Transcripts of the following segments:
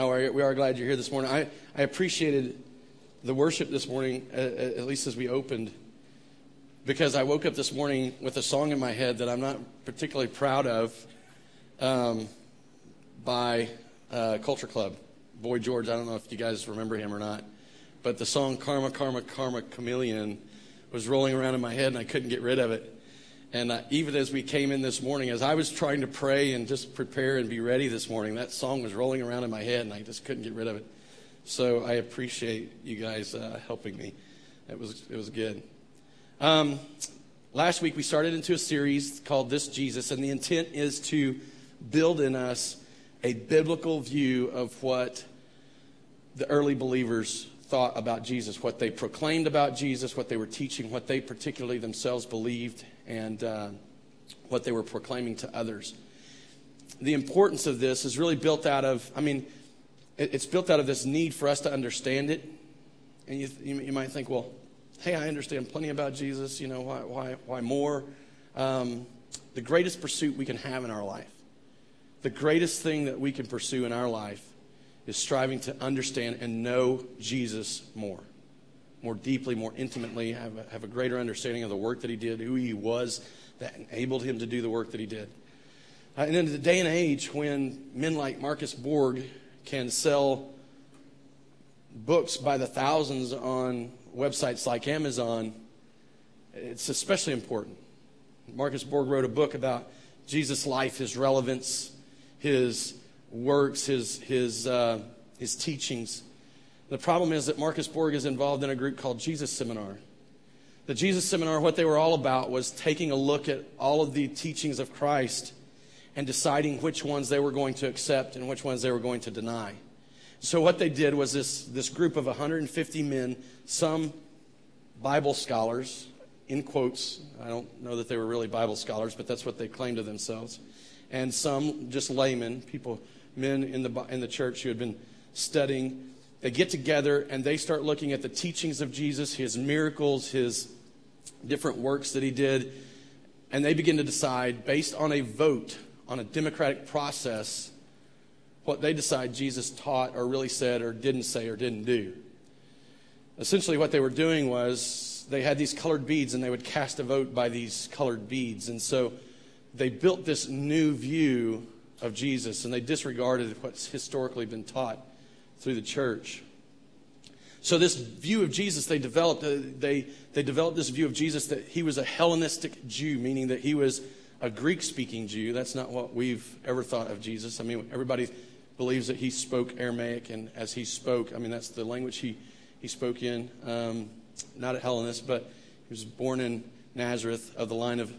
Oh, we are glad you're here this morning. I, I appreciated the worship this morning, at least as we opened, because I woke up this morning with a song in my head that I'm not particularly proud of um, by uh, Culture Club. Boy George, I don't know if you guys remember him or not, but the song Karma, Karma, Karma, Chameleon was rolling around in my head and I couldn't get rid of it. And uh, even as we came in this morning, as I was trying to pray and just prepare and be ready this morning, that song was rolling around in my head and I just couldn't get rid of it. So I appreciate you guys uh, helping me. It was, it was good. Um, last week we started into a series called This Jesus, and the intent is to build in us a biblical view of what the early believers thought about Jesus, what they proclaimed about Jesus, what they were teaching, what they particularly themselves believed, and uh, what they were proclaiming to others. The importance of this is really built out of, I mean, it's built out of this need for us to understand it. And you, you, might think, well, hey, I understand plenty about Jesus, you know, why, why, why more? Um, the greatest pursuit we can have in our life, the greatest thing that we can pursue in our life is striving to understand and know Jesus more, more deeply, more intimately, have a, have a greater understanding of the work that he did, who he was that enabled him to do the work that he did. Uh, and in the day and age when men like Marcus Borg can sell books by the thousands on websites like Amazon, it's especially important. Marcus Borg wrote a book about Jesus' life, his relevance, his works, his, his, uh, his teachings. The problem is that Marcus Borg is involved in a group called Jesus Seminar. The Jesus Seminar, what they were all about was taking a look at all of the teachings of Christ and deciding which ones they were going to accept and which ones they were going to deny. So, what they did was this, this group of 150 men, some Bible scholars, in quotes, I don't know that they were really Bible scholars, but that's what they claimed to themselves, and some just laymen, people men in the, in the church who had been studying. They get together and they start looking at the teachings of Jesus, his miracles, his different works that he did, and they begin to decide, based on a vote, on a democratic process, what they decide Jesus taught or really said or didn't say or didn't do. Essentially, what they were doing was they had these colored beads and they would cast a vote by these colored beads. And so they built this new view of Jesus, and they disregarded what's historically been taught through the church. So this view of Jesus they developed, uh, they, they developed this view of Jesus that he was a Hellenistic Jew, meaning that he was a Greek-speaking Jew. That's not what we've ever thought of Jesus. I mean, everybody believes that he spoke Aramaic, and as he spoke, I mean, that's the language he, he spoke in. Um, not a Hellenist, but he was born in Nazareth of the line of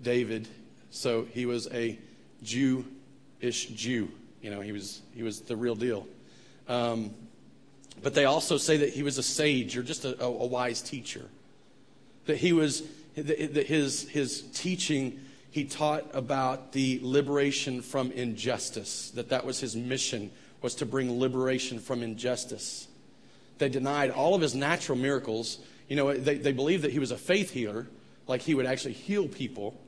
David. So he was a Jew ish Jew. You know, he was, he was the real deal. Um, but they also say that he was a sage or just a, a, a wise teacher. That he was, that his, his teaching, he taught about the liberation from injustice, that that was his mission, was to bring liberation from injustice. They denied all of his natural miracles. You know, they, they believed that he was a faith healer, like he would actually heal people.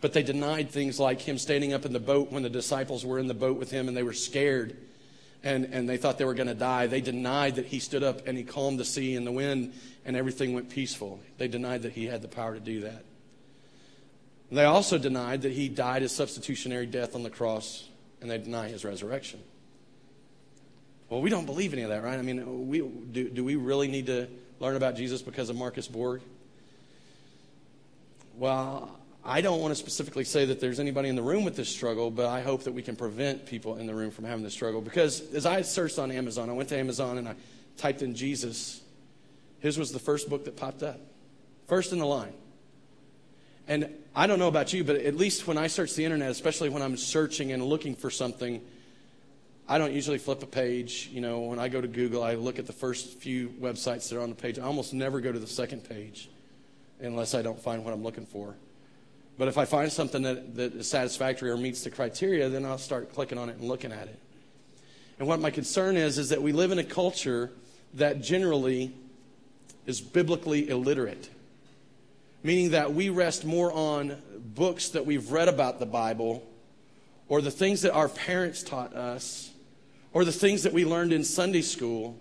But they denied things like him standing up in the boat when the disciples were in the boat with him and they were scared and, and they thought they were going to die. They denied that he stood up and he calmed the sea and the wind and everything went peaceful. They denied that he had the power to do that. And they also denied that he died a substitutionary death on the cross and they deny his resurrection. Well, we don't believe any of that, right? I mean, we, do, do we really need to learn about Jesus because of Marcus Borg? Well, I don't want to specifically say that there's anybody in the room with this struggle, but I hope that we can prevent people in the room from having this struggle. Because as I searched on Amazon, I went to Amazon and I typed in Jesus. His was the first book that popped up, first in the line. And I don't know about you, but at least when I search the internet, especially when I'm searching and looking for something, I don't usually flip a page. You know, when I go to Google, I look at the first few websites that are on the page. I almost never go to the second page unless I don't find what I'm looking for. But if I find something that, that is satisfactory or meets the criteria, then I'll start clicking on it and looking at it. And what my concern is, is that we live in a culture that generally is biblically illiterate, meaning that we rest more on books that we've read about the Bible or the things that our parents taught us or the things that we learned in Sunday school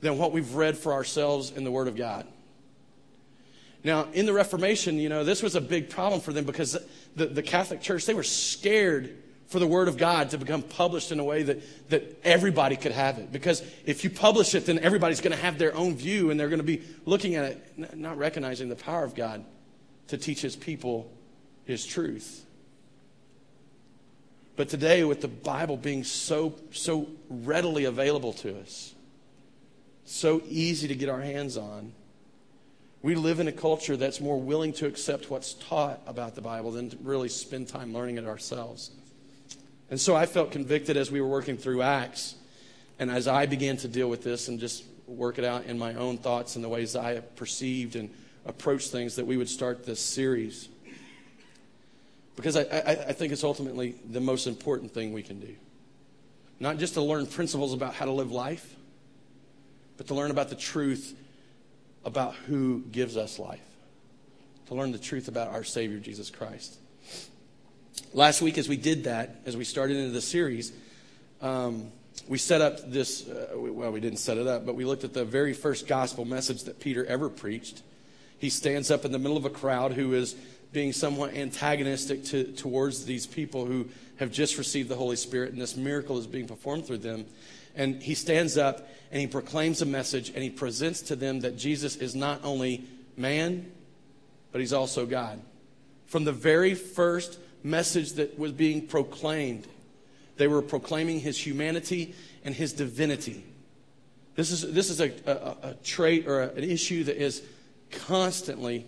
than what we've read for ourselves in the Word of God. Now, in the Reformation, you know, this was a big problem for them because the, the Catholic Church, they were scared for the Word of God to become published in a way that, that everybody could have it. Because if you publish it, then everybody's going to have their own view and they're going to be looking at it, not recognizing the power of God to teach His people His truth. But today, with the Bible being so, so readily available to us, so easy to get our hands on, we live in a culture that's more willing to accept what's taught about the Bible than to really spend time learning it ourselves. And so I felt convicted as we were working through Acts, and as I began to deal with this and just work it out in my own thoughts and the ways I perceived and approached things, that we would start this series. Because I, I, I think it's ultimately the most important thing we can do. Not just to learn principles about how to live life, but to learn about the truth about who gives us life. To learn the truth about our Savior, Jesus Christ. Last week, as we did that, as we started into the series, um, we set up this, uh, well, we didn't set it up, but we looked at the very first gospel message that Peter ever preached. He stands up in the middle of a crowd who is being somewhat antagonistic to, towards these people who have just received the Holy Spirit, and this miracle is being performed through them. And he stands up and he proclaims a message and he presents to them that Jesus is not only man, but he's also God. From the very first message that was being proclaimed. They were proclaiming his humanity and his divinity. This is, this is a, a, a trait or a, an issue that is constantly,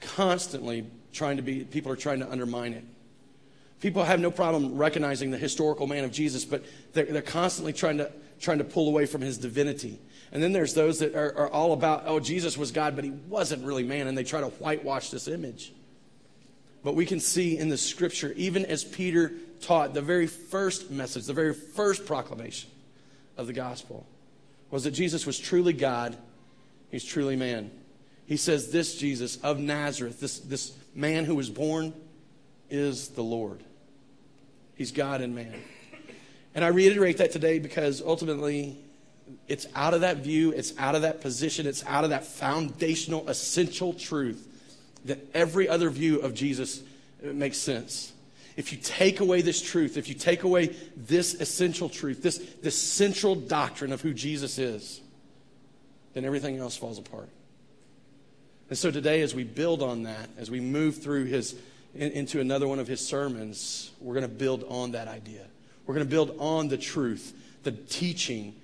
constantly trying to be, people are trying to undermine it. People have no problem recognizing the historical man of Jesus, but they're, they're constantly trying to, trying to pull away from his divinity. And then there's those that are, are all about, oh, Jesus was God, but he wasn't really man, and they try to whitewash this image. But we can see in the scripture, even as Peter taught, the very first message, the very first proclamation of the gospel was that Jesus was truly God, he's truly man. He says, This Jesus of Nazareth, this, this man who was born, is the Lord. He's God and man. And I reiterate that today because ultimately it's out of that view, it's out of that position, it's out of that foundational, essential truth that every other view of Jesus makes sense. If you take away this truth, if you take away this essential truth, this, this central doctrine of who Jesus is, then everything else falls apart. And so today, as we build on that, as we move through his in, into another one of his sermons, we're going to build on that idea. We're going to build on the truth, the teaching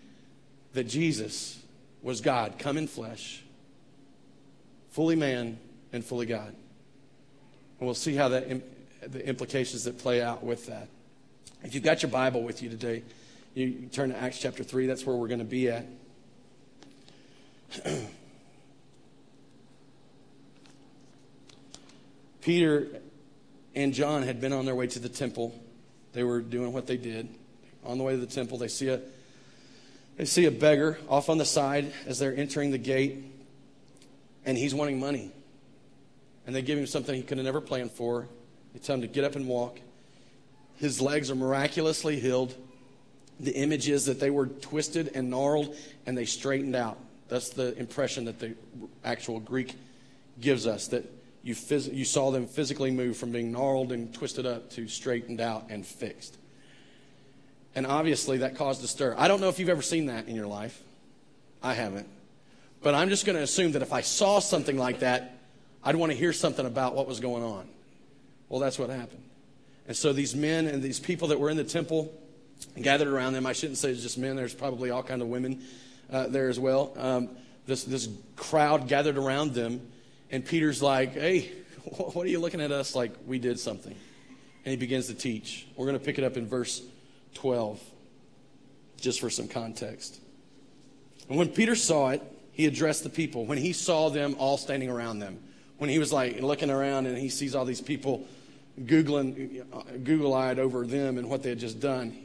that Jesus was God, come in flesh, fully man, and fully God. And we'll see how that, the implications that play out with that. If you've got your Bible with you today, you turn to Acts chapter 3. That's where we're going to be at. Peter and John had been on their way to the temple. They were doing what they did. On the way to the temple, they see a they see a beggar off on the side as they're entering the gate, and he's wanting money and they give him something he could have never planned for. They tell him to get up and walk. His legs are miraculously healed. The image is that they were twisted and gnarled and they straightened out. That's the impression that the actual Greek gives us that you, phys- you saw them physically move from being gnarled and twisted up to straightened out and fixed. And obviously, that caused a stir. I don't know if you've ever seen that in your life. I haven't. But I'm just going to assume that if I saw something like that, I'd want to hear something about what was going on. Well, that's what happened. And so these men and these people that were in the temple gathered around them. I shouldn't say it's just men. There's probably all kind of women uh, there as well. Um, this this crowd gathered around them, and Peter's like, "Hey, what are you looking at us like we did something?" And he begins to teach. We're going to pick it up in verse 12, just for some context. And when Peter saw it, he addressed the people. When he saw them all standing around them, when he was like looking around and he sees all these people googling uh, google-eyed over them and what they had just done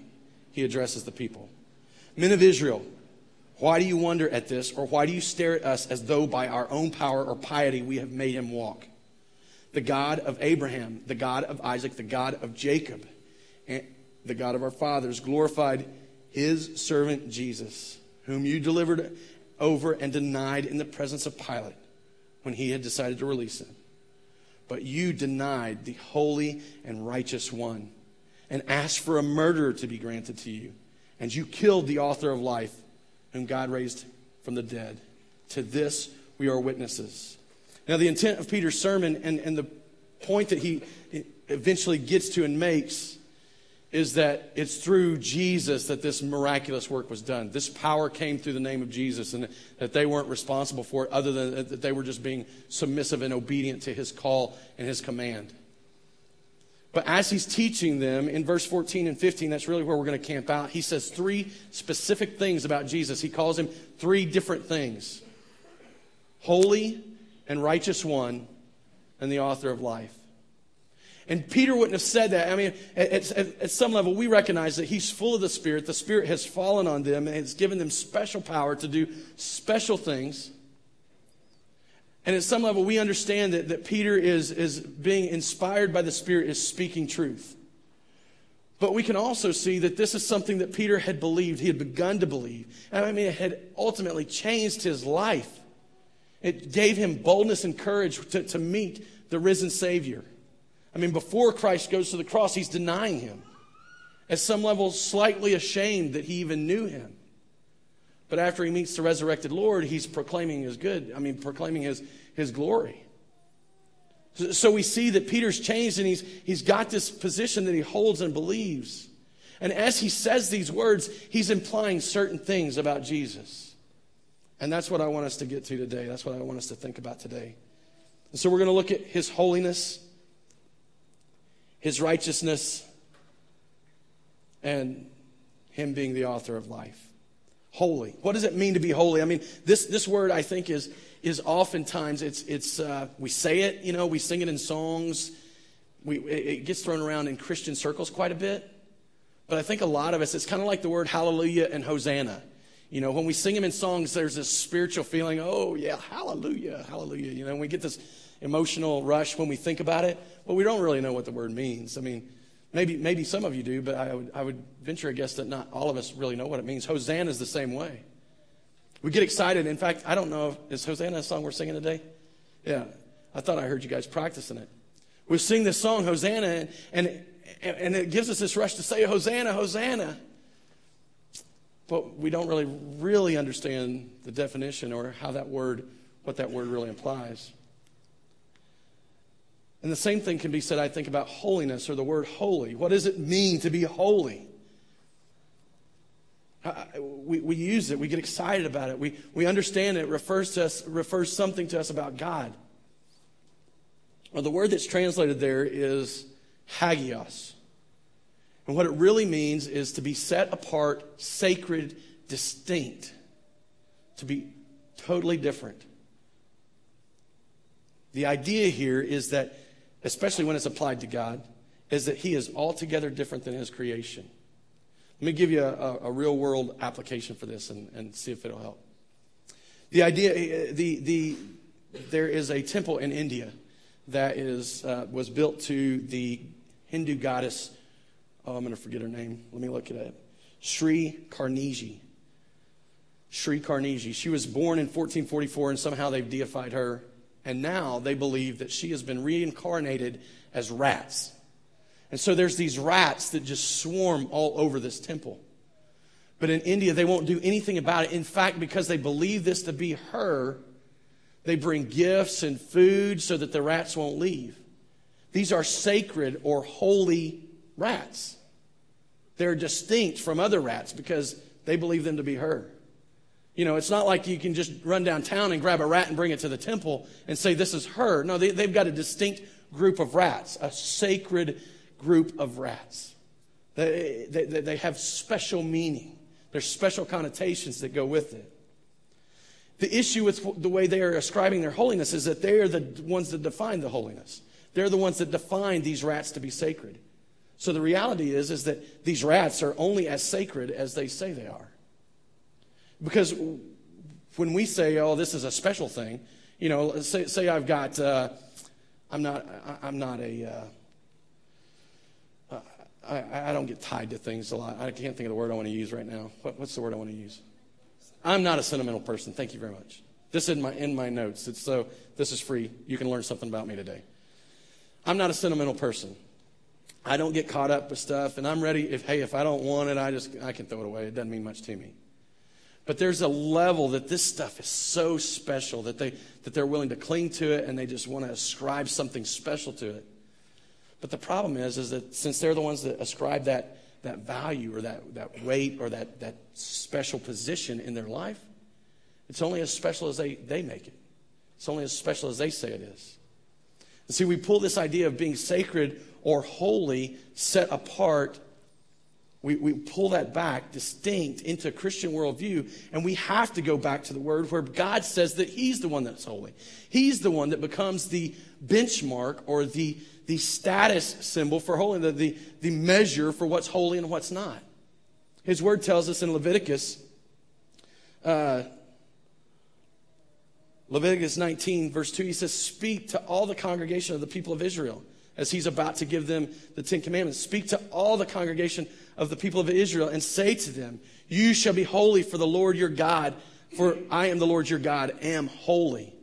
he addresses the people men of israel why do you wonder at this or why do you stare at us as though by our own power or piety we have made him walk the god of abraham the god of isaac the god of jacob and the god of our fathers glorified his servant Jesus, whom you delivered over and denied in the presence of Pilate when he had decided to release him. But you denied the holy and righteous one and asked for a murderer to be granted to you. And you killed the author of life, whom God raised from the dead. To this we are witnesses. Now, the intent of Peter's sermon and, and the point that he eventually gets to and makes is that it's through Jesus that this miraculous work was done. This power came through the name of Jesus, and that they weren't responsible for it other than that they were just being submissive and obedient to his call and his command. But as he's teaching them in verse 14 and 15, that's really where we're going to camp out. He says three specific things about Jesus. He calls him three different things holy and righteous one, and the author of life. And Peter wouldn't have said that. I mean, at, at, at, some level, we recognize that he's full of the Spirit. The Spirit has fallen on them and has given them special power to do special things. And at some level, we understand that, that Peter is, is being inspired by the Spirit, is speaking truth. But we can also see that this is something that Peter had believed, he had begun to believe. I mean, it had ultimately changed his life. It gave him boldness and courage to, to meet the risen Savior. I mean, before Christ goes to the cross, he's denying him. At some level, slightly ashamed that he even knew him. But after he meets the resurrected Lord, he's proclaiming his good, I mean, proclaiming his, his glory. So we see that Peter's changed and he's, he's got this position that he holds and believes. And as he says these words, he's implying certain things about Jesus. And that's what I want us to get to today. That's what I want us to think about today. And so we're going to look at his holiness his righteousness, and him being the author of life. Holy. What does it mean to be holy? I mean, this, this word I think is, is oftentimes, it's, it's, uh, we say it, you know, we sing it in songs. We, it gets thrown around in Christian circles quite a bit. But I think a lot of us, it's kind of like the word hallelujah and hosanna. You know, when we sing them in songs, there's this spiritual feeling, oh, yeah, hallelujah, hallelujah. You know, we get this emotional rush when we think about it, but we don't really know what the word means. I mean, maybe, maybe some of you do, but I would, I would venture a guess that not all of us really know what it means. Hosanna is the same way. We get excited. In fact, I don't know, if, is Hosanna a song we're singing today? Yeah, I thought I heard you guys practicing it. We sing this song, Hosanna, and, and, and it gives us this rush to say, Hosanna, Hosanna. But we don't really, really understand the definition or how that word, what that word really implies. And the same thing can be said, I think, about holiness or the word holy. What does it mean to be holy? We, we use it, we get excited about it, we, we understand it, refers to us, refers something to us about God. Well, the word that's translated there is hagios. And what it really means is to be set apart, sacred, distinct, to be totally different. The idea here is that especially when it's applied to God, is that He is altogether different than His creation. Let me give you a, a real world application for this and, and see if it'll help. The idea, the, the, there is a temple in India that is, uh, was built to the Hindu goddess. Oh, I'm going to forget her name. Let me look it up. Sri Karniji. Sri Karniji. She was born in 1444, and somehow they've deified her and now they believe that she has been reincarnated as rats. And so there's these rats that just swarm all over this temple. But in India, they won't do anything about it. In fact, because they believe this to be her, they bring gifts and food so that the rats won't leave. These are sacred or holy rats. They're distinct from other rats because they believe them to be her. You know, it's not like you can just run downtown and grab a rat and bring it to the temple and say, this is her. No, they, they've got a distinct group of rats, a sacred group of rats. They, they, they have special meaning, there's special connotations that go with it. The issue with the way they are ascribing their holiness is that they are the ones that define the holiness. They're the ones that define these rats to be sacred. So the reality is, is that these rats are only as sacred as they say they are. Because when we say, oh, this is a special thing, you know, say, say I've got, uh, I'm not, I'm not a, uh, I, I don't get tied to things a lot. I can't think of the word I want to use right now. What, what's the word I want to use? I'm not a sentimental person. Thank you very much. This is in my in my notes. It's so this is free. You can learn something about me today. I'm not a sentimental person. I don't get caught up with stuff, and I'm ready. If hey, if I don't want it, I just I can throw it away. It doesn't mean much to me. But there's a level that this stuff is so special that they that they're willing to cling to it and they just want to ascribe something special to it. But the problem is, is that since they're the ones that ascribe that that value or that, that weight or that, that special position in their life, it's only as special as they, they make it. It's only as special as they say it is. And see, we pull this idea of being sacred or holy, set apart, we, we pull that back distinct into Christian worldview, and we have to go back to the word where God says that He's the one that's holy. He's the one that becomes the benchmark or the, the status symbol for holy, the, the, the measure for what's holy and what's not. His word tells us in Leviticus, uh, Leviticus 19, verse 2, he says, Speak to all the congregation of the people of Israel as he's about to give them the Ten Commandments. Speak to all the congregation of the people of Israel and say to them, You shall be holy for the Lord your God, for I am the Lord your God, am holy.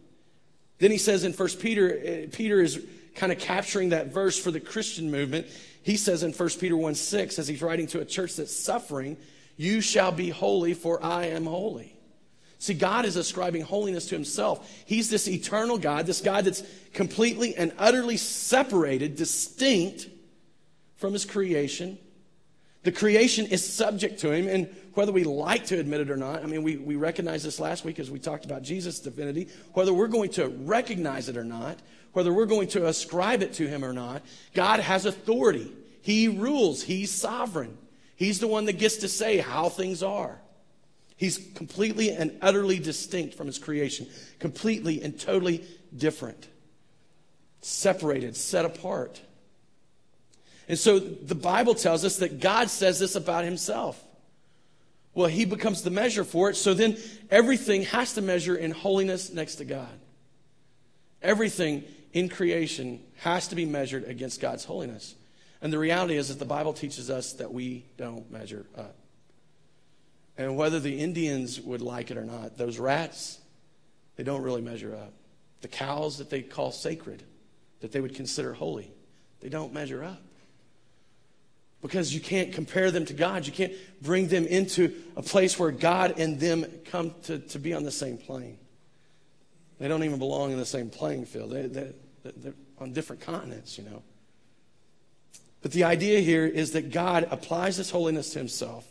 Then he says in 1 Peter, eh, Peter is kind of capturing that verse for the Christian movement. He says in 1 Peter 1 6, as he's writing to a church that's suffering, You shall be holy, for I am holy. See, God is ascribing holiness to himself. He's this eternal God, this God that's completely and utterly separated, distinct from his creation. The creation is subject to him, and whether we like to admit it or not, I mean, we, we recognized this last week as we talked about Jesus' divinity, whether we're going to recognize it or not, whether we're going to ascribe it to him or not, God has authority. He rules, he's sovereign. He's the one that gets to say how things are. He's completely and utterly distinct from his creation, completely and totally different, separated, set apart. And so the Bible tells us that God says this about himself. Well, he becomes the measure for it, so then everything has to measure in holiness next to God. Everything in creation has to be measured against God's holiness. And the reality is that the Bible teaches us that we don't measure up. And whether the Indians would like it or not, those rats, they don't really measure up. The cows that they call sacred, that they would consider holy, they don't measure up. Because you can't compare them to God. You can't bring them into a place where God and them come to, to be on the same plane. They don't even belong in the same playing field. They, they, they're on different continents, you know. But the idea here is that God applies this holiness to himself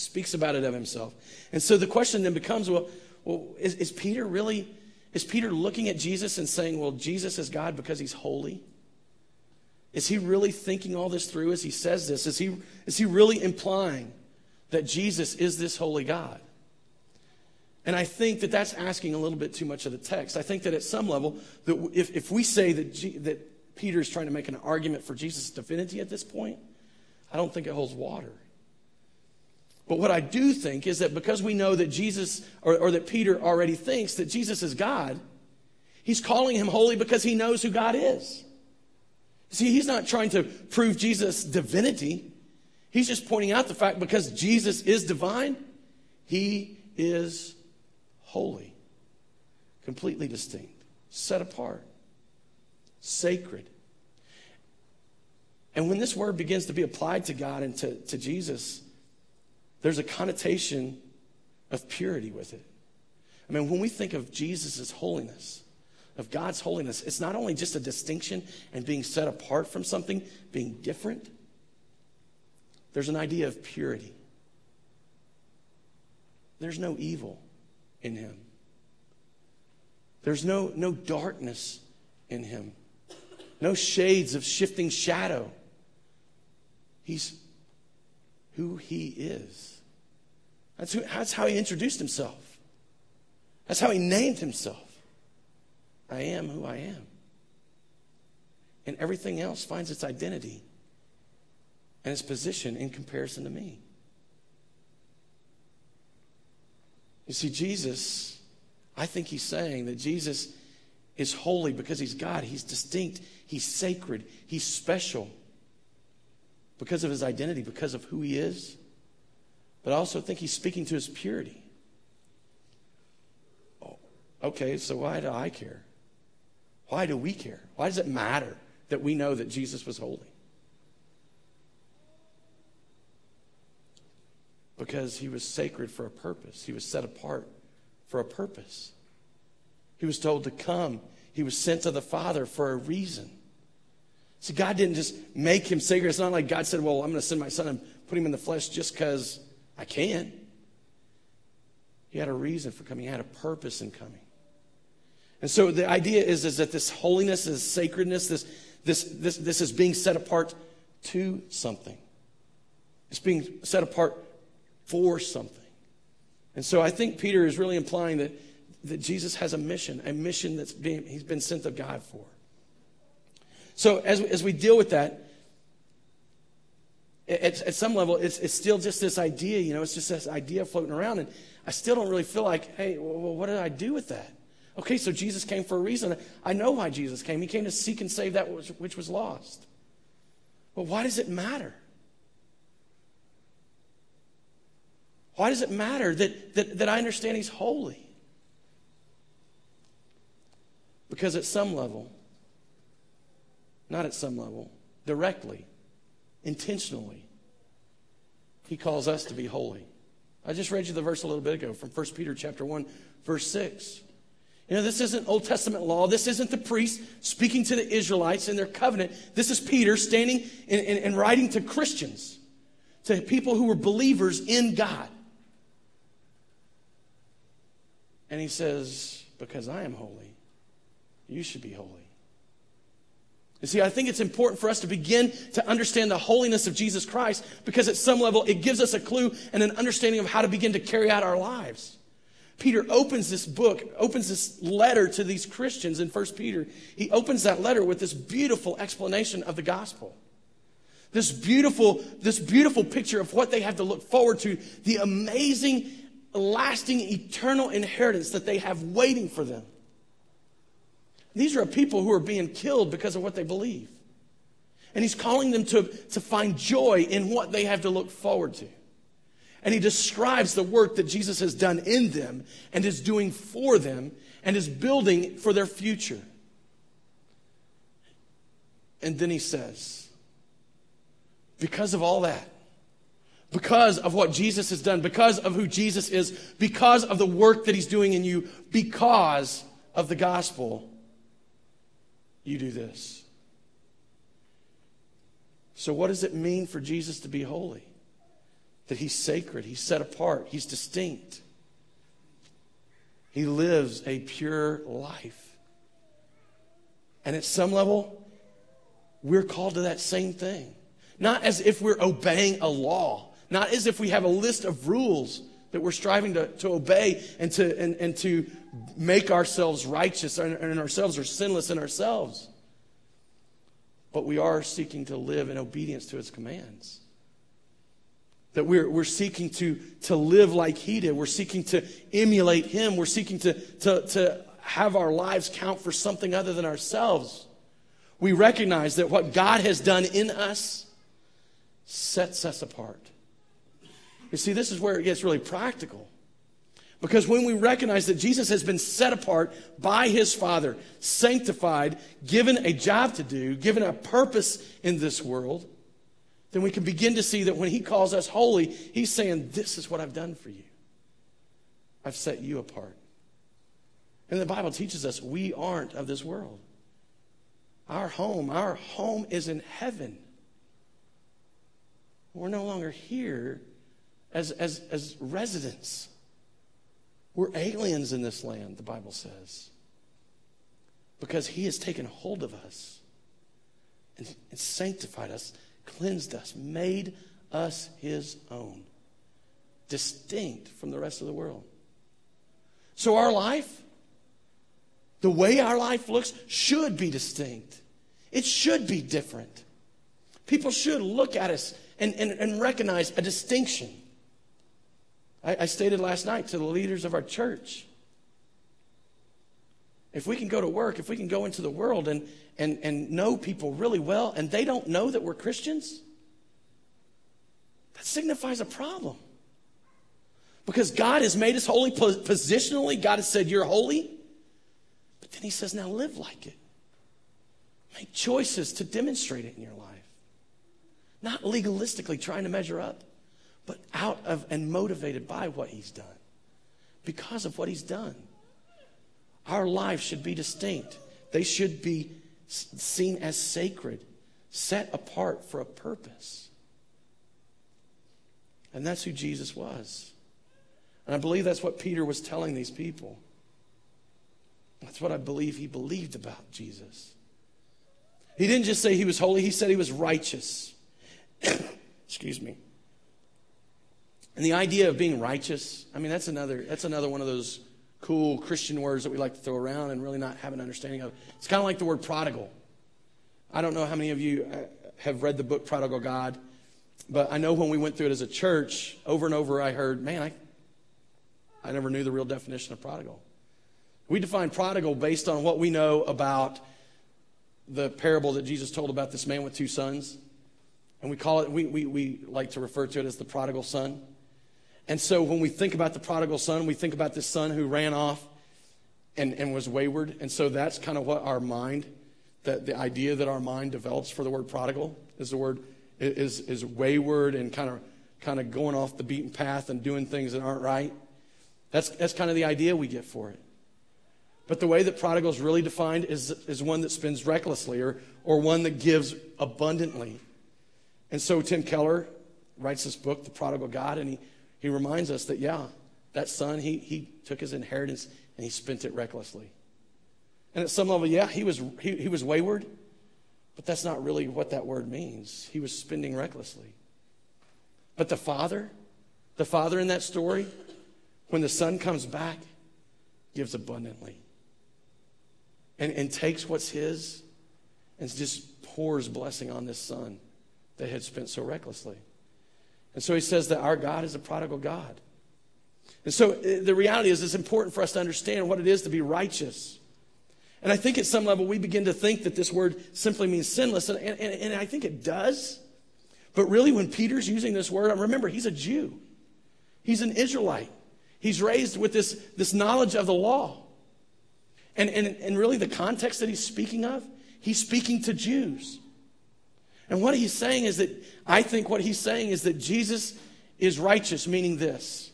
speaks about it of himself. And so the question then becomes well, well is, is Peter really, is Peter looking at Jesus and saying, well, Jesus is God because he's holy? Is he really thinking all this through as he says this? Is he, is he really implying that Jesus is this holy God? And I think that that's asking a little bit too much of the text. I think that at some level, that if, if we say that, G, that Peter is trying to make an argument for Jesus' divinity at this point, I don't think it holds water. But what I do think is that because we know that Jesus, or, or, that Peter already thinks that Jesus is God, he's calling him holy because he knows who God is. See, he's not trying to prove Jesus' divinity. He's just pointing out the fact because Jesus is divine, he is holy, completely distinct, set apart, sacred. And when this word begins to be applied to God and to, to Jesus, there's a connotation of purity with it. I mean, when we think of Jesus' holiness, of God's holiness, it's not only just a distinction and being set apart from something, being different. There's an idea of purity. There's no evil in him. There's no, no darkness in him, no shades of shifting shadow. He's who he is. That's, who, that's how he introduced himself. That's how he named himself. I am who I am. And everything else finds its identity and its position in comparison to me. You see, Jesus, I think he's saying that Jesus is holy because he's God. He's distinct. He's sacred. He's special. because of his identity, because of who he is. But I also think he's speaking to his purity. Oh, okay, so why do I care? Why do we care? Why does it matter that we know that Jesus was holy? Because he was sacred for a purpose, he was set apart for a purpose. He was told to come, he was sent to the Father for a reason. See, God didn't just make him sacred. It's not like God said, Well, I'm going to send my son and put him in the flesh just because I can. He had a reason for coming, he had a purpose in coming. And so the idea is, is that this holiness, this sacredness, this, this, this, this is being set apart to something. It's being set apart for something. And so I think Peter is really implying that, that Jesus has a mission, a mission that's being, he's been sent of God for. So as, as we deal with that, at, at some level, it's, it's still just this idea, you know, it's just this idea floating around. And I still don't really feel like, hey, well, what did I do with that? Okay, so Jesus came for a reason. I know why Jesus came. He came to seek and save that which, was lost. But why does it matter? Why does it matter that, that, that I understand He's holy? Because at some level, not at some level, directly, intentionally, He calls us to be holy. I just read you the verse a little bit ago from 1 Peter chapter 1, verse 6. You know, this isn't Old Testament law. This isn't the priest speaking to the Israelites in their covenant. This is Peter standing and, and, and writing to Christians, to people who were believers in God. And he says, Because I am holy, you should be holy. You see, I think it's important for us to begin to understand the holiness of Jesus Christ because at some level it gives us a clue and an understanding of how to begin to carry out our lives. Peter opens this book, opens this letter to these Christians in 1 Peter. He opens that letter with this beautiful explanation of the gospel. This beautiful, this beautiful picture of what they have to look forward to, the amazing, lasting, eternal inheritance that they have waiting for them. These are people who are being killed because of what they believe. And he's calling them to, to find joy in what they have to look forward to. And he describes the work that Jesus has done in them and is doing for them and is building for their future. And then he says, because of all that, because of what Jesus has done, because of who Jesus is, because of the work that he's doing in you, because of the gospel, you do this. So, what does it mean for Jesus to be holy? That he's sacred, he's set apart, he's distinct. He lives a pure life. And at some level, we're called to that same thing. Not as if we're obeying a law, not as if we have a list of rules that we're striving to, to obey and to, and, and to make ourselves righteous and, and ourselves are sinless in ourselves. But we are seeking to live in obedience to his commands. That we're, we're seeking to, to live like he did. We're seeking to emulate him. We're seeking to, to, to have our lives count for something other than ourselves. We recognize that what God has done in us sets us apart. You see, this is where it gets really practical. Because when we recognize that Jesus has been set apart by his Father, sanctified, given a job to do, given a purpose in this world, then we can begin to see that when he calls us holy, he's saying, This is what I've done for you. I've set you apart. And the Bible teaches us we aren't of this world. Our home, our home is in heaven. We're no longer here as, as, as residents. We're aliens in this land, the Bible says. Because he has taken hold of us and, and sanctified us cleansed us, made us his own, distinct from the rest of the world. So our life, the way our life looks, should be distinct. It should be different. People should look at us and, and, and recognize a distinction. I, I stated last night to the leaders of our church if we can go to work, if we can go into the world and, and, and know people really well and they don't know that we're Christians, that signifies a problem. Because God has made us holy positionally. God has said, You're holy. But then He says, Now live like it. Make choices to demonstrate it in your life. Not legalistically trying to measure up, but out of and motivated by what He's done. Because of what He's done. Our lives should be distinct, they should be seen as sacred, set apart for a purpose. And that's who Jesus was. And I believe that's what Peter was telling these people. That's what I believe he believed about Jesus. He didn't just say he was holy, he said he was righteous. Excuse me. And the idea of being righteous, I mean, that's another, that's another one of those cool Christian words that we like to throw around and really not have an understanding of. It's kind of like the word prodigal. I don't know how many of you uh, have read the book Prodigal God, but I know when we went through it as a church, over and over I heard, man, I, I never knew the real definition of prodigal. We define prodigal based on what we know about the parable that Jesus told about this man with two sons. And we call it, we, we, we like to refer to it as the prodigal son. And so when we think about the prodigal son, we think about this son who ran off and, and was wayward. And so that's kind of what our mind, that the idea that our mind develops for the word prodigal is the word is, is wayward and kind of kind of going off the beaten path and doing things that aren't right. That's, that's kind of the idea we get for it. But the way that prodigal is really defined is, is one that spends recklessly or, or one that gives abundantly. And so Tim Keller writes this book, The Prodigal God, and he, he reminds us that, yeah, that son, he, he took his inheritance and he spent it recklessly. And at some level, yeah, he was, he, he was wayward, but that's not really what that word means. He was spending recklessly. But the father, the father in that story, when the son comes back, gives abundantly and, and takes what's his and just pours blessing on this son that had spent so recklessly. And so he says that our God is a prodigal God. And so uh, the reality is, it's important for us to understand what it is to be righteous. And I think at some level we begin to think that this word simply means sinless, and, and, and I think it does. But really, when Peter's using this word, remember, he's a Jew, he's an Israelite. He's raised with this, this knowledge of the law. And, and, and really, the context that he's speaking of, he's speaking to Jews. And what he's saying is that, I think what he's saying is that Jesus is righteous, meaning this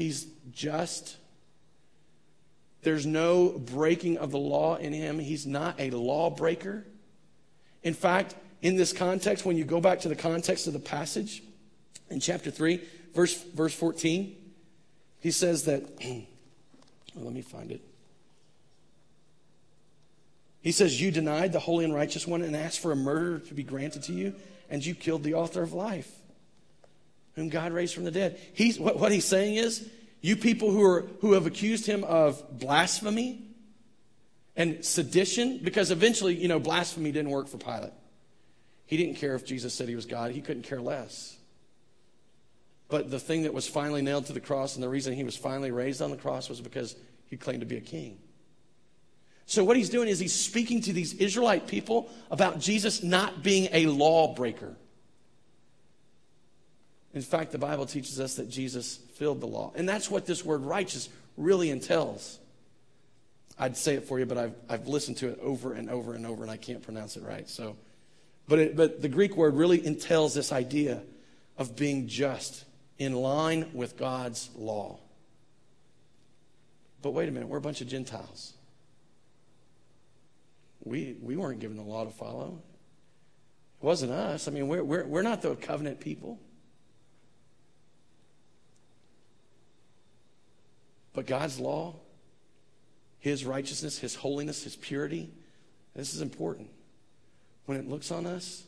He's just. There's no breaking of the law in him. He's not a lawbreaker. In fact, in this context, when you go back to the context of the passage in chapter 3, verse, verse 14, he says that, well, let me find it. He says, You denied the holy and righteous one and asked for a murderer to be granted to you, and you killed the author of life, whom God raised from the dead. He's, what, what he's saying is, you people who, are, who have accused him of blasphemy and sedition, because eventually, you know, blasphemy didn't work for Pilate. He didn't care if Jesus said he was God, he couldn't care less. But the thing that was finally nailed to the cross and the reason he was finally raised on the cross was because he claimed to be a king. So, what he's doing is he's speaking to these Israelite people about Jesus not being a lawbreaker. In fact, the Bible teaches us that Jesus filled the law. And that's what this word righteous really entails. I'd say it for you, but I've, I've listened to it over and over and over, and I can't pronounce it right. So, but, it, but the Greek word really entails this idea of being just in line with God's law. But wait a minute, we're a bunch of Gentiles. We, we weren't given the law to follow. It wasn't us. I mean, we're, we're, we're not the covenant people. But God's law, His righteousness, His holiness, His purity, this is important. When it looks on us,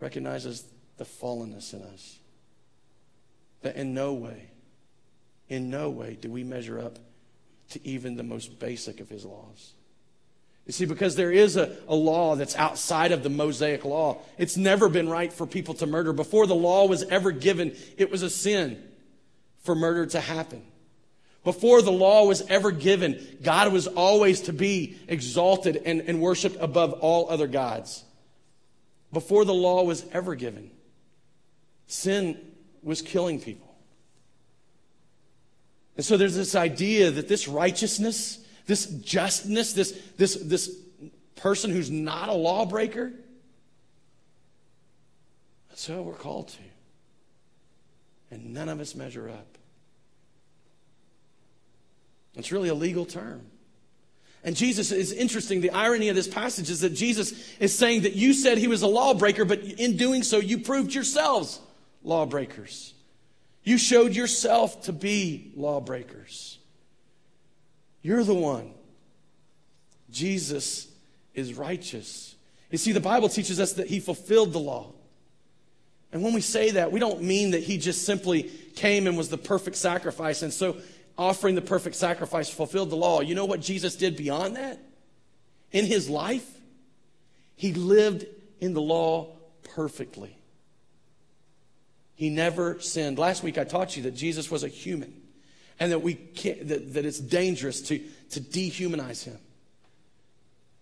recognizes the fallenness in us. That in no way, in no way do we measure up to even the most basic of His laws. You see, because there is a, a law that's outside of the Mosaic law. It's never been right for people to murder. Before the law was ever given, it was a sin for murder to happen. Before the law was ever given, God was always to be exalted and, and worshiped above all other gods. Before the law was ever given. sin was killing people. And so there's this idea that this righteousness, this justness, this, this, this person who's not a lawbreaker, that's who we're called to. And none of us measure up. It's really a legal term. And Jesus is interesting. The irony of this passage is that Jesus is saying that you said he was a lawbreaker, but in doing so, you proved yourselves lawbreakers. You showed yourself to be lawbreakers. You're the one. Jesus is righteous. You see, the Bible teaches us that he fulfilled the law. And when we say that, we don't mean that he just simply came and was the perfect sacrifice. And so offering the perfect sacrifice fulfilled the law. You know what Jesus did beyond that? In his life, he lived in the law perfectly. He never sinned. Last week I taught you that Jesus was a human and that, we can't, that, that it's dangerous to, to dehumanize him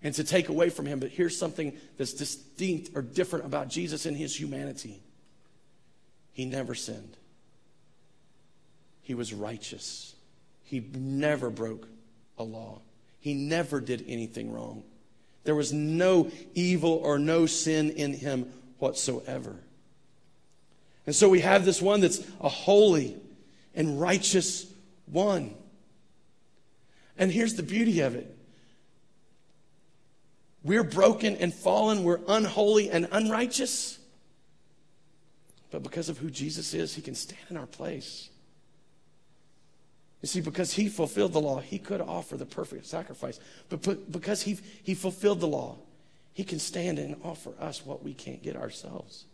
and to take away from him. But here's something that's distinct or different about Jesus in his humanity he never sinned, he was righteous. He never broke a law. He never did anything wrong. There was no evil or no sin in him whatsoever. And so we have this one that's a holy and righteous one. And here's the beauty of it we're broken and fallen, we're unholy and unrighteous. But because of who Jesus is, he can stand in our place. You see, because he fulfilled the law, he could offer the perfect sacrifice. But because he, he fulfilled the law, he can stand and offer us what we can't get ourselves.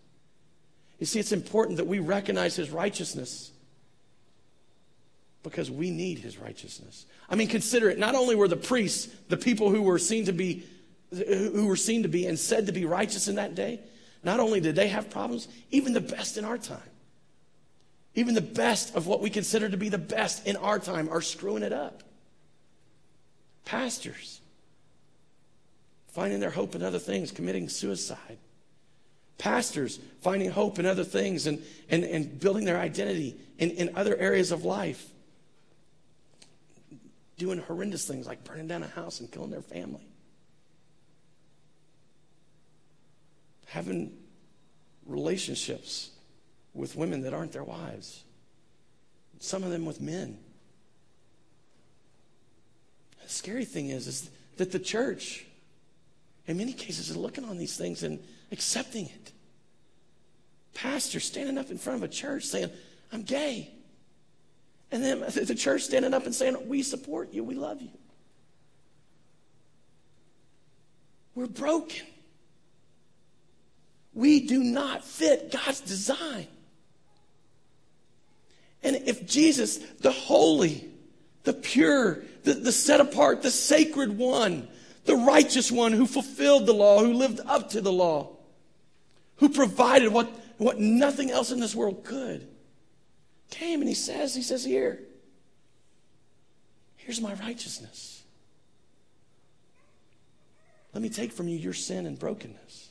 You see, it's important that we recognize his righteousness because we need his righteousness. I mean, consider it. Not only were the priests, the people who were seen to be, who were seen to be and said to be righteous in that day, not only did they have problems, even the best in our time even the best of what we consider to be the best in our time are screwing it up. Pastors finding their hope in other things, committing suicide. Pastors finding hope in other things and, and, and building their identity in, in other areas of life. Doing horrendous things like burning down a house and killing their family. Having relationships with women that aren't their wives, some of them with men. The scary thing is, is that the church, in many cases, is looking on these things and accepting it. Pastor standing up in front of a church saying, I'm gay. And then the church standing up and saying, We support you, we love you. We're broken. We do not fit God's design. And if Jesus, the holy, the pure, the, the set apart, the sacred one, the righteous one who fulfilled the law, who lived up to the law, who provided what, what nothing else in this world could, came and he says, he says, here, here's my righteousness. Let me take from you your sin and brokenness.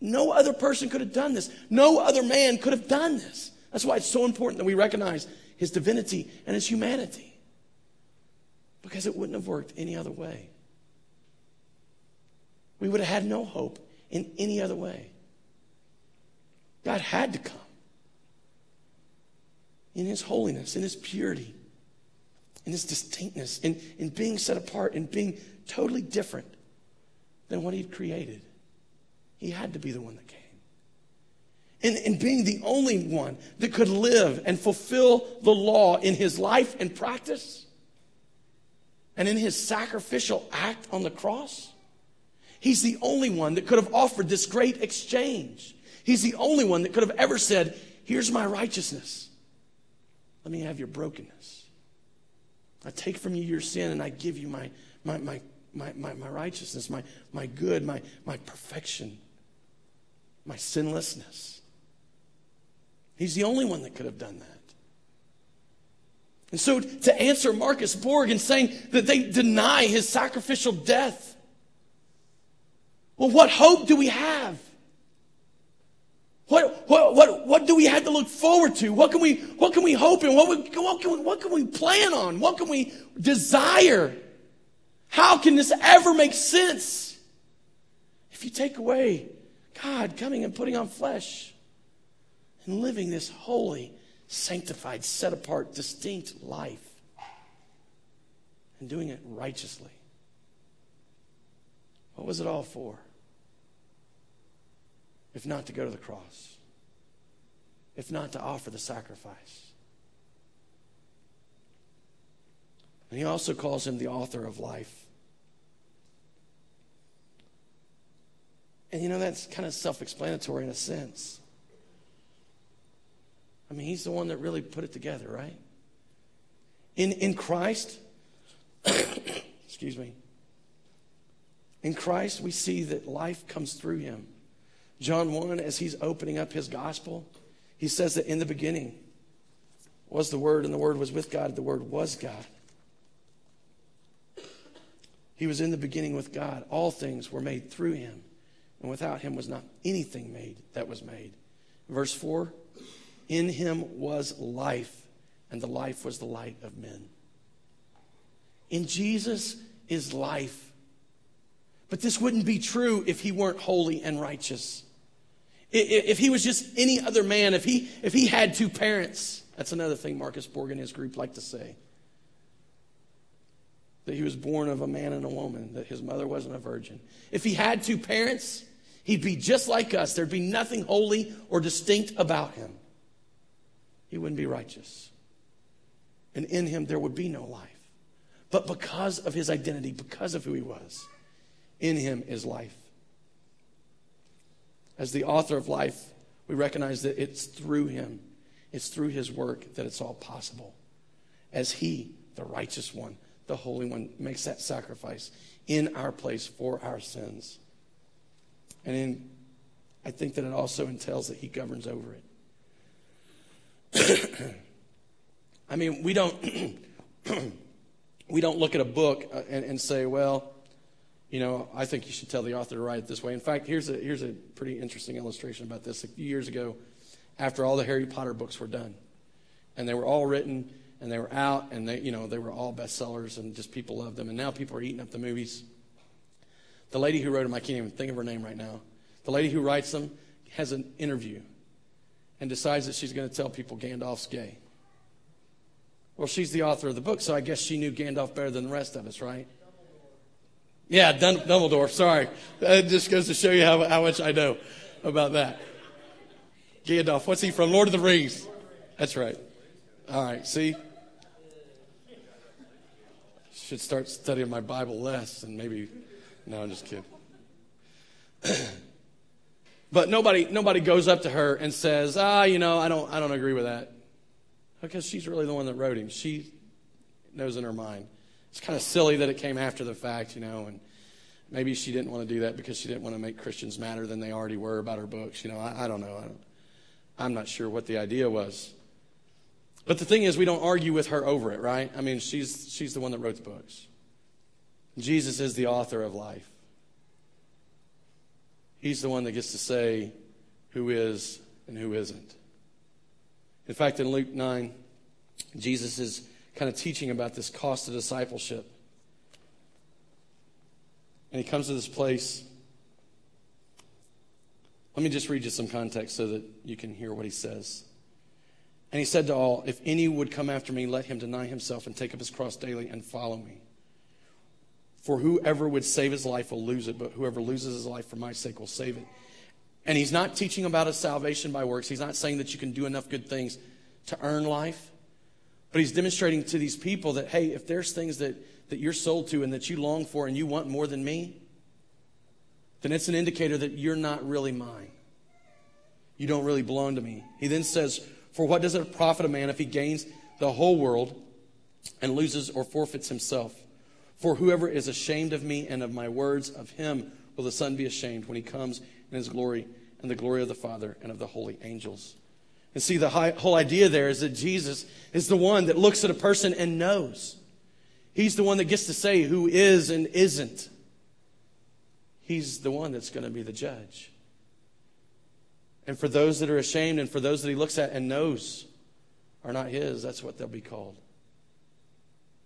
No other person could have done this. No other man could have done this. That's why it's so important that we recognize his divinity and his humanity. Because it wouldn't have worked any other way. We would have had no hope in any other way. God had to come in his holiness, in his purity, in his distinctness, in, in being set apart, in being totally different than what he'd created. He had to be the one that came. And, and being the only one that could live and fulfill the law in his life and practice and in his sacrificial act on the cross, he's the only one that could have offered this great exchange. He's the only one that could have ever said, Here's my righteousness. Let me have your brokenness. I take from you your sin and I give you my, my, my, my, my, my righteousness, my, my good, my, my perfection my sinlessness. He's the only one that could have done that. And so to answer Marcus Borg and saying that they deny his sacrificial death, well, what hope do we have? What, what, what, what do we have to look forward to? What can we, what can we hope in? What, we, what, can we, what can we plan on? What can we desire? How can this ever make sense? If you take away God coming and putting on flesh and living this holy, sanctified, set apart, distinct life and doing it righteously. What was it all for? If not to go to the cross, if not to offer the sacrifice. And he also calls him the author of life. And you know, that's kind of self explanatory in a sense. I mean, he's the one that really put it together, right? In, in Christ, excuse me, in Christ, we see that life comes through him. John 1, as he's opening up his gospel, he says that in the beginning was the Word, and the Word was with God, the Word was God. He was in the beginning with God. All things were made through him, and without him was not anything made that was made. Verse 4 In him was life, and the life was the light of men. In Jesus is life. But this wouldn't be true if he weren't holy and righteous. If he was just any other man, if he, if he had two parents, that's another thing Marcus Borg and his group like to say. That he was born of a man and a woman, that his mother wasn't a virgin. If he had two parents, he'd be just like us. There'd be nothing holy or distinct about him. He wouldn't be righteous. And in him, there would be no life. But because of his identity, because of who he was, in him is life. As the author of life, we recognize that it's through him, it's through his work that it's all possible. As he, the righteous one, the Holy One, makes that sacrifice in our place for our sins. And in, I think that it also entails that he governs over it. I mean, we don't we don't look at a book uh, and, and say, well, you know, I think you should tell the author to write it this way. In fact, here's a, here's a pretty interesting illustration about this. A few years ago, after all the Harry Potter books were done, and they were all written and they were out and they, you know, they were all bestsellers and just people loved them. And now people are eating up the movies. The lady who wrote them, I can't even think of her name right now. The lady who writes them has an interview and decides that she's going to tell people Gandalf's gay. Well, she's the author of the book, so I guess she knew Gandalf better than the rest of us, right? Yeah, Dumbledore. Sorry. That just goes to show you how, how much I know about that. Gandalf. What's he from? Lord of the Rings. That's right. All right. See? Should start studying my Bible less and maybe. No, I'm just kidding. but nobody, nobody goes up to her and says, ah, you know, I don't, I don't agree with that. Because she's really the one that wrote him. She knows in her mind. It's kind of silly that it came after the fact, you know, and maybe she didn't want to do that because she didn't want to make Christians madder than they already were about her books. You know, I, I don't know. I don't, I'm not sure what the idea was. But the thing is, we don't argue with her over it, right? I mean, she's, she's the one that wrote the books. Jesus is the author of life. He's the one that gets to say who is and who isn't. In fact, in Luke 9, Jesus is kind of teaching about this cost of discipleship. And he comes to this place. Let me just read you some context so that you can hear what he says. And he said to all, If any would come after me, let him deny himself and take up his cross daily and follow me. For whoever would save his life will lose it, but whoever loses his life for my sake will save it. And he's not teaching about a salvation by works. He's not saying that you can do enough good things to earn life. But he's demonstrating to these people that, hey, if there's things that, that you're sold to and that you long for and you want more than me, then it's an indicator that you're not really mine. You don't really belong to me. He then says, For what does it profit a man if he gains the whole world and loses or forfeits himself? For whoever is ashamed of me and of my words, of him will the Son be ashamed when he comes in his glory and the glory of the Father and of the holy angels. And see, the whole idea there is that Jesus is the one that looks at a person and knows. He's the one that gets to say who is and isn't. He's the one that's going to be the judge. And for those that are ashamed and for those that he looks at and knows are not his, that's what they'll be called.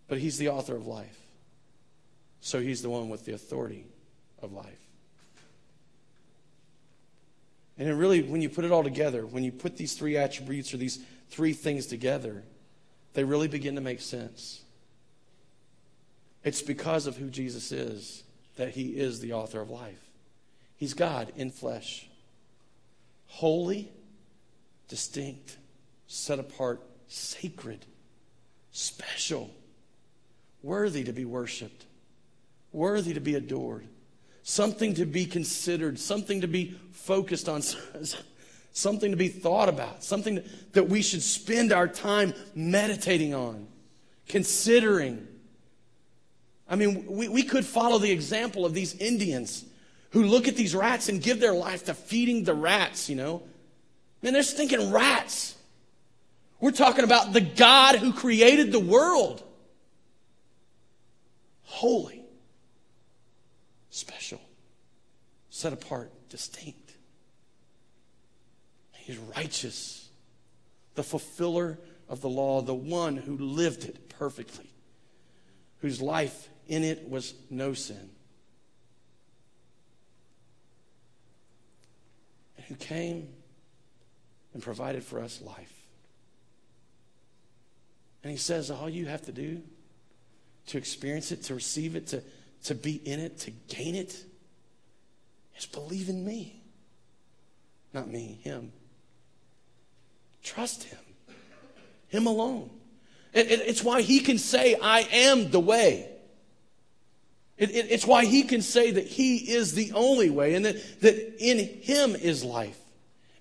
But he's the author of life. So he's the one with the authority of life. And it really, when you put it all together, when you put these three attributes or these three things together, they really begin to make sense. It's because of who Jesus is that he is the author of life. He's God in flesh, holy, distinct, set apart, sacred, special, worthy to be worshiped, worthy to be adored, something to be considered, something to be focused on, something to be thought about, something that we should spend our time meditating on, considering. I mean, we, we could follow the example of these Indians who look at these rats and give their life to feeding the rats, you know. Man, they're stinking rats. We're talking about the God who created the world. Holy special, set apart, distinct. He's righteous, the fulfiller of the law, the one who lived it perfectly, whose life in it was no sin. And who came and provided for us life. And he says, all you have to do to experience it, to receive it, to to be in it, to gain it, is believe in me. Not me, him. Trust him. Him alone. It, it, it's why he can say, I am the way. It, it's why he can say that he is the only way and that, that in him is life.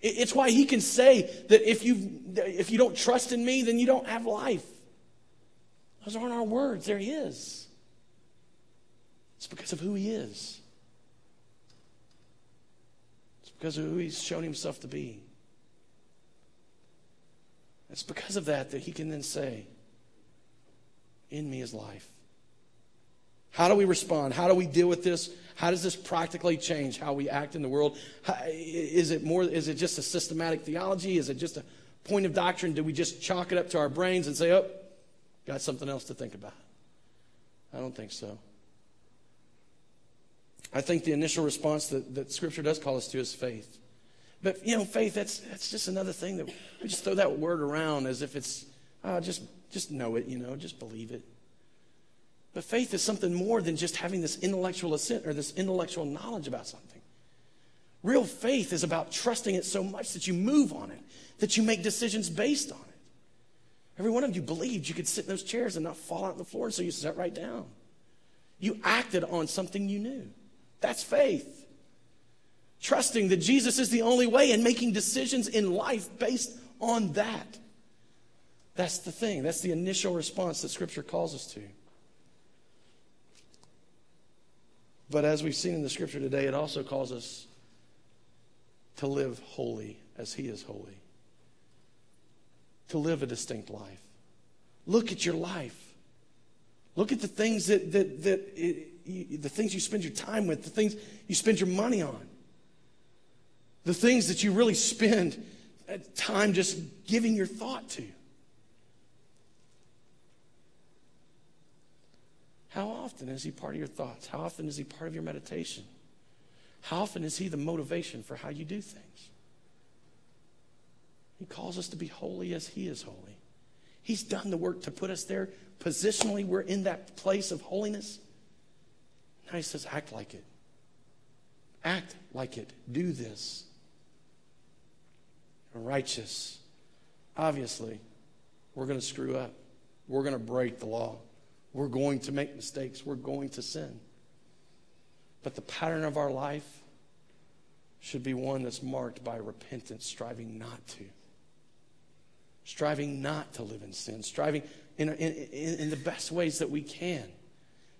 it's why he can say that if you, if you don't trust in me, then you don't have life. Those aren't our words, they're his. It's because of who he is. Because of who he's shown himself to be. It's because of that that he can then say, In me is life. How do we respond? How do we deal with this? How does this practically change how we act in the world? Is it more? Is it just a systematic theology? Is it just a point of doctrine? Do we just chalk it up to our brains and say, "Oh, got something else to think about"? I don't think so. I think the initial response that, that Scripture does call us to is faith. But, you know, faith, that's, that's just another thing that we just throw that word around as if it's, oh, just, just know it, you know, just believe it. But faith is something more than just having this intellectual assent or this intellectual knowledge about something. Real faith is about trusting it so much that you move on it, that you make decisions based on it. Every one of you believed you could sit in those chairs and not fall out on the floor, so you sat right down. You acted on something you knew. That's faith. Trusting that Jesus is the only way and making decisions in life based on that. That's the thing. That's the initial response that Scripture calls us to. But as we've seen in the Scripture today, it also calls us to live holy as He is holy, to live a distinct life. Look at your life. Look at the things that, that, that it, you, the things you spend your time with, the things you spend your money on, the things that you really spend uh, time just giving your thought to. How often is he part of your thoughts? How often is he part of your meditation? How often is he the motivation for how you do things? He calls us to be holy as he is holy. He's done the work to put us there. Positionally, we're in that place of holiness. Now he says, act like it. Act like it. Do this. Righteous. Obviously, we're going to screw up. We're going to break the law. We're going to make mistakes. We're going to sin. But the pattern of our life should be one that's marked by repentance, striving not to. Striving not to live in sin, striving in, in, in, the best ways that we can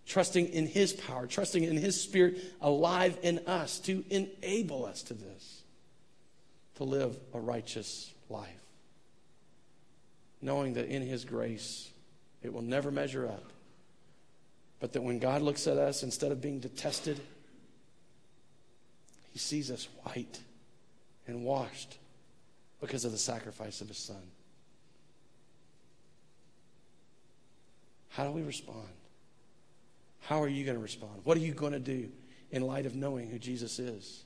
trusting in His power, trusting in His Spirit alive in us to enable us to this, to live a righteous life. Knowing that in His grace, it will never measure up, but that when God looks at us, instead of being detested, He sees us white and washed because of the sacrifice of his son. How do we respond? How are you going to respond? What are you going to do in light of knowing who Jesus is?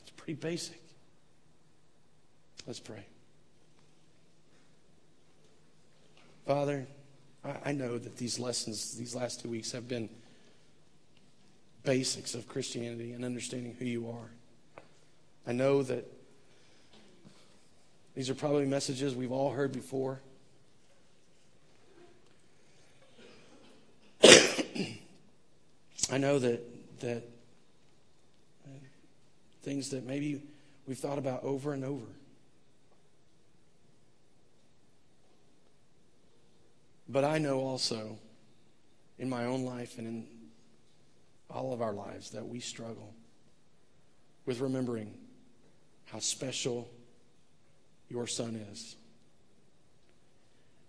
It's pretty basic. Let's pray. Father, I know that these lessons, these last two weeks, have been basics of Christianity and understanding who you are. I know that these are probably messages we've all heard before. I know that that uh, things that maybe we've thought about over and over. But I know also in my own life and in all of our lives that we struggle with remembering how special your son is.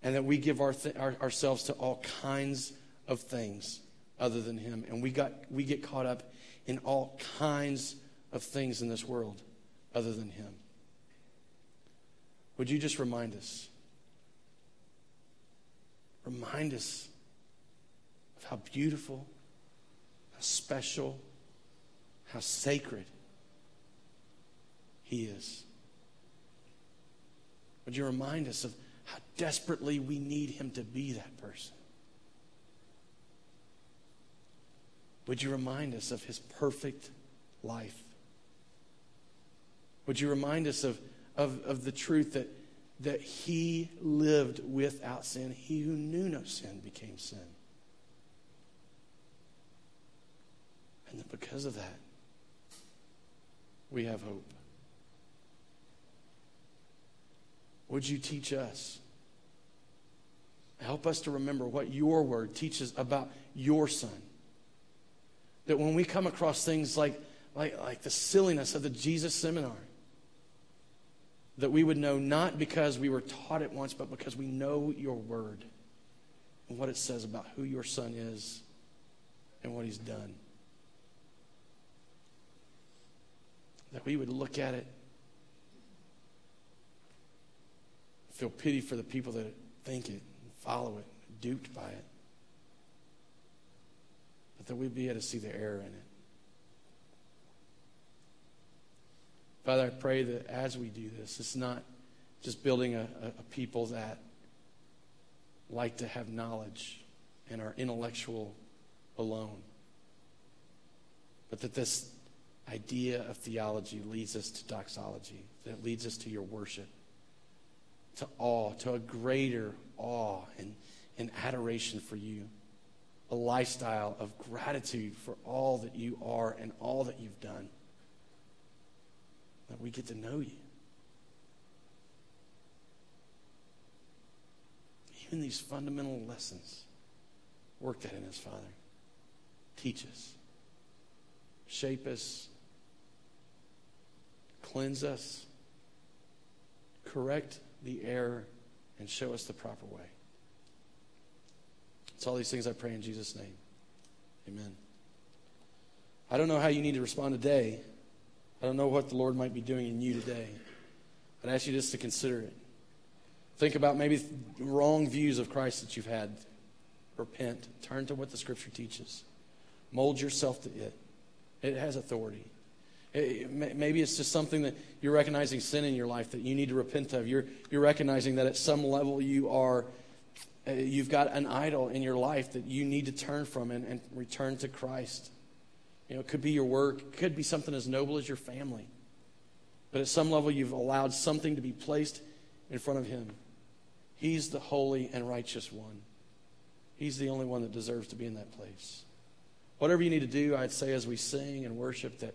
And that we give our th- our, ourselves to all kinds of things other than him. And we, got, we get caught up in all kinds of things in this world other than him. Would you just remind us? Remind us of how beautiful, how special, how sacred he is. Would you remind us of how desperately we need him to be that person? Would you remind us of his perfect life? Would you remind us of, of, of the truth that, that he lived without sin? He who knew no sin became sin. And that because of that, we have hope. Would you teach us? Help us to remember what your word teaches about your son. That when we come across things like, like, like the silliness of the Jesus seminar, that we would know not because we were taught it once, but because we know your word and what it says about who your son is and what he's done. That we would look at it feel pity for the people that think it, follow it, duped by it. But that we'd be able to see the error in it. Father, I pray that as we do this, it's not just building a, a, people that like to have knowledge and are intellectual alone, but that this idea of theology leads us to doxology, that leads us to your worship to awe, to a greater awe and, and adoration for you. A lifestyle of gratitude for all that you are and all that you've done. That we get to know you. Even these fundamental lessons, work that in us, Father. Teach us, shape us, cleanse us, correct the error and show us the proper way. It's all these things I pray in Jesus' name. Amen. I don't know how you need to respond today. I don't know what the Lord might be doing in you today. I'd ask you just to consider it. Think about maybe wrong views of Christ that you've had. Repent. Turn to what the Scripture teaches. Mold yourself to it. It has authority. Maybe it's just something that you're recognizing sin in your life that you need to repent of. You're, you're recognizing that at some level you are, Uh, you've got an idol in your life that you need to turn from and, and return to Christ. You know, it could be your work, it could be something as noble as your family. But at some level, you've allowed something to be placed in front of Him. He's the holy and righteous one. He's the only one that deserves to be in that place. Whatever you need to do, I'd say as we sing and worship, that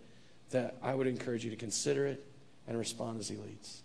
that I would encourage you to consider it and respond as He leads.